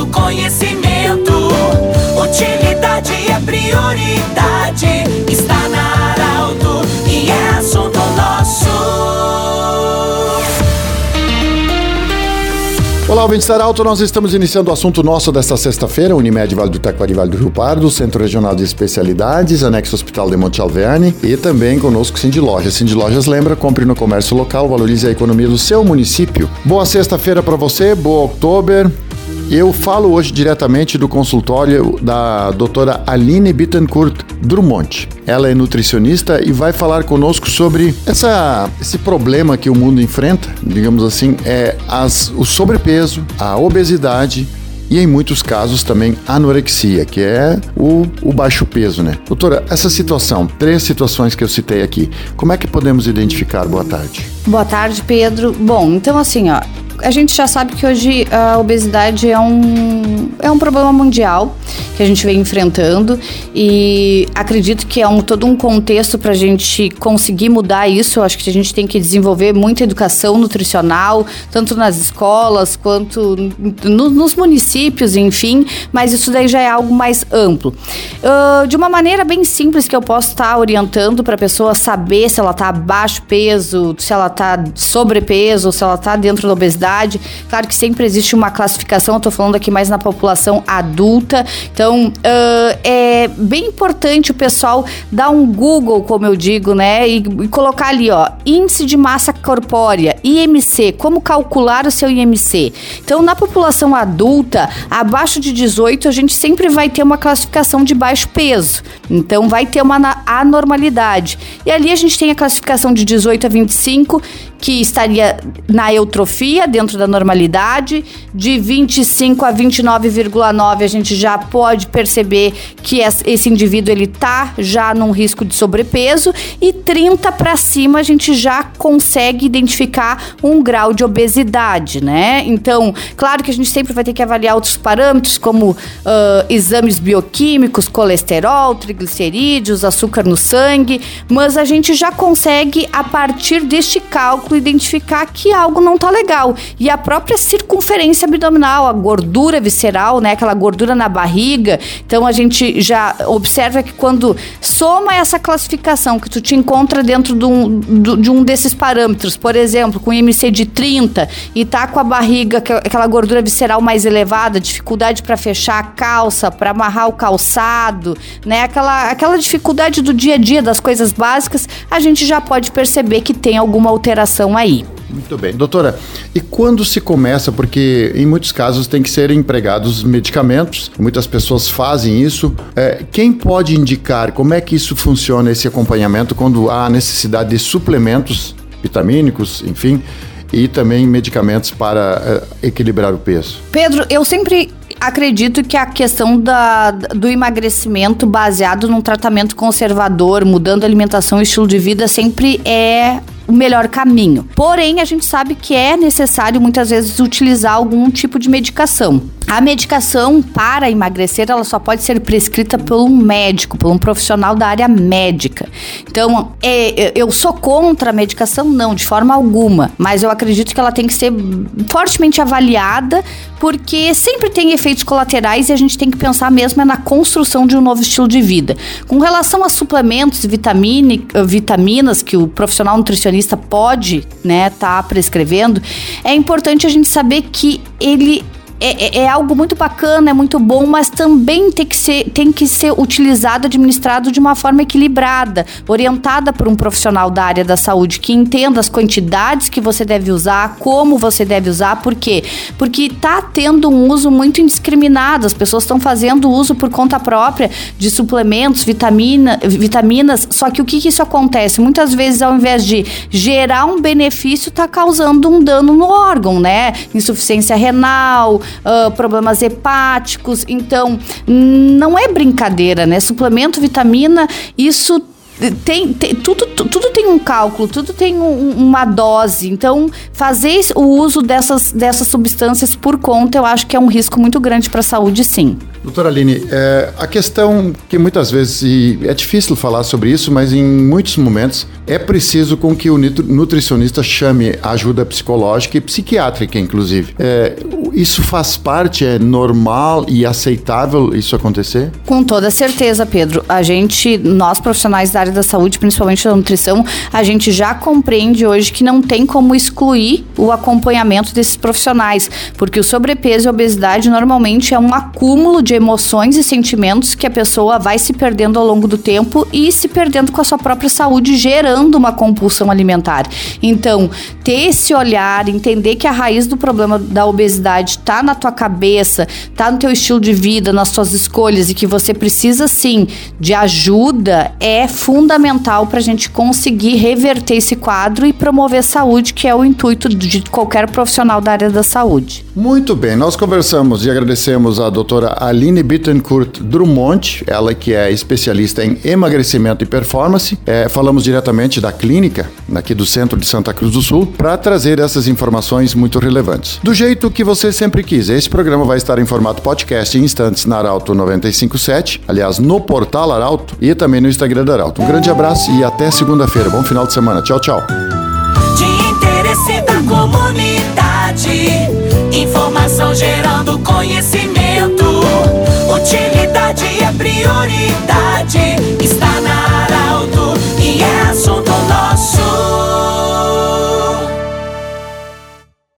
do conhecimento. Utilidade é prioridade. Está na Arauto e é assunto nosso. Olá, ouvintes da Arauto, nós estamos iniciando o assunto nosso desta sexta-feira, Unimed Vale do Taquari Vale do Rio Pardo, Centro Regional de Especialidades, Anexo Hospital de Monte Alverne e também conosco Cindy Lojas. Cindy Lojas lembra, compre no comércio local, valorize a economia do seu município. Boa sexta-feira para você, boa outubro. Eu falo hoje diretamente do consultório da doutora Aline Bittencourt Drummond. Ela é nutricionista e vai falar conosco sobre essa, esse problema que o mundo enfrenta, digamos assim, é as, o sobrepeso, a obesidade e em muitos casos também anorexia, que é o, o, baixo peso, né? Doutora, essa situação, três situações que eu citei aqui, como é que podemos identificar? Boa tarde. Boa tarde, Pedro. Bom, então assim, ó, a gente já sabe que hoje a obesidade é um, é um problema mundial que a gente vem enfrentando e acredito que é um, todo um contexto para a gente conseguir mudar isso. Eu acho que a gente tem que desenvolver muita educação nutricional, tanto nas escolas quanto no, nos municípios, enfim, mas isso daí já é algo mais amplo. Uh, de uma maneira bem simples que eu posso estar tá orientando para a pessoa saber se ela está abaixo peso, se ela está sobrepeso, se ela está dentro da obesidade idade. Claro que sempre existe uma classificação, eu tô falando aqui mais na população adulta. Então, uh, é bem importante o pessoal dar um Google, como eu digo, né? E, e colocar ali, ó, índice de massa corpórea, IMC, como calcular o seu IMC. Então, na população adulta, abaixo de 18, a gente sempre vai ter uma classificação de baixo peso. Então, vai ter uma anormalidade. E ali a gente tem a classificação de 18 a 25, que estaria na eutrofia, dentro da normalidade. De 25 a 29,9 a gente já pode perceber que esse indivíduo ele tá já num risco de sobrepeso e 30 para cima a gente já consegue identificar um grau de obesidade, né? Então, claro que a gente sempre vai ter que avaliar outros parâmetros como uh, exames bioquímicos, colesterol, triglicerídeos, açúcar no sangue, mas a gente já consegue a partir deste cálculo identificar que algo não tá legal. E a própria circunferência abdominal, a gordura visceral, né? Aquela gordura na barriga. Então a gente já observa que quando soma essa classificação que tu te encontra dentro de um, de um desses parâmetros, por exemplo, com IMC de 30 e tá com a barriga, aquela gordura visceral mais elevada, dificuldade para fechar a calça, para amarrar o calçado, né? Aquela, aquela dificuldade do dia a dia das coisas básicas, a gente já pode perceber que tem alguma alteração aí. Muito bem. Doutora, e quando se começa, porque em muitos casos tem que ser empregados medicamentos, muitas pessoas fazem isso, é, quem pode indicar como é que isso funciona, esse acompanhamento, quando há necessidade de suplementos vitamínicos, enfim, e também medicamentos para é, equilibrar o peso? Pedro, eu sempre acredito que a questão da, do emagrecimento baseado num tratamento conservador, mudando a alimentação e estilo de vida, sempre é o melhor caminho. Porém, a gente sabe que é necessário muitas vezes utilizar algum tipo de medicação. A medicação para emagrecer, ela só pode ser prescrita por um médico, por um profissional da área médica. Então, é, é, eu sou contra a medicação? Não, de forma alguma. Mas eu acredito que ela tem que ser fortemente avaliada, porque sempre tem efeitos colaterais e a gente tem que pensar mesmo é na construção de um novo estilo de vida. Com relação a suplementos, vitamine, vitaminas que o profissional nutricionista pode, né, tá prescrevendo, é importante a gente saber que ele é, é, é, algo muito bacana, é muito bom, mas também tem que, ser, tem que ser utilizado, administrado de uma forma equilibrada, orientada por um profissional da área da saúde que entenda as quantidades que você deve usar, como você deve usar, por quê? Porque está tendo um uso muito as pessoas estão fazendo uso por conta própria de suplementos, vitamina, vitaminas, só que o que, que isso acontece? Muitas vezes, ao invés de gerar um benefício, está causando um dano no órgão, né? Insuficiência renal, uh, problemas hepáticos. Então, não é brincadeira, né? Suplemento, vitamina, isso tem, tem, tudo, tudo tem um cálculo, tudo tem um, uma dose. Então, fazer o uso dessas, dessas substâncias por conta, eu acho que é um risco muito grande para a saúde, sim. Doutora Aline, é, a questão que muitas vezes, e é difícil falar sobre isso, mas em muitos momentos é preciso com que o nutricionista chame ajuda psicológica e psiquiátrica, inclusive. É, isso faz parte, é normal e aceitável isso acontecer? Com toda certeza, Pedro. A gente, nós profissionais da área da saúde, principalmente da nutrição, a gente já compreende hoje que não tem como excluir o acompanhamento desses profissionais, porque o sobrepeso e a obesidade normalmente é um acúmulo de emoções e sentimentos que a pessoa vai se perdendo ao longo do tempo e se perdendo com a sua própria saúde, gerando uma compulsão alimentar. Então, ter esse olhar, entender que a raiz do problema da obesidade está na tua cabeça, está no teu estilo de vida, nas tuas escolhas e que você precisa sim de ajuda é fundamental para a gente conseguir reverter esse quadro e promover saúde, que é o intuito de qualquer profissional da área da saúde. Muito bem, nós conversamos e agradecemos a doutora Aline Bittencourt Drummond, ela que é especialista em emagrecimento e performance. É, falamos diretamente da clínica, aqui do centro de Santa Cruz do Sul, para trazer essas informações muito relevantes. Do jeito que você sempre quis, esse programa vai estar em formato podcast em instantes na Arauto 957, aliás, no portal Arauto e também no Instagram da Arauto. Um grande abraço e até segunda-feira. Bom final de semana. Tchau, tchau. De interesse da comunidade. Informação gerando conhecimento. Utilidade é prioridade. Está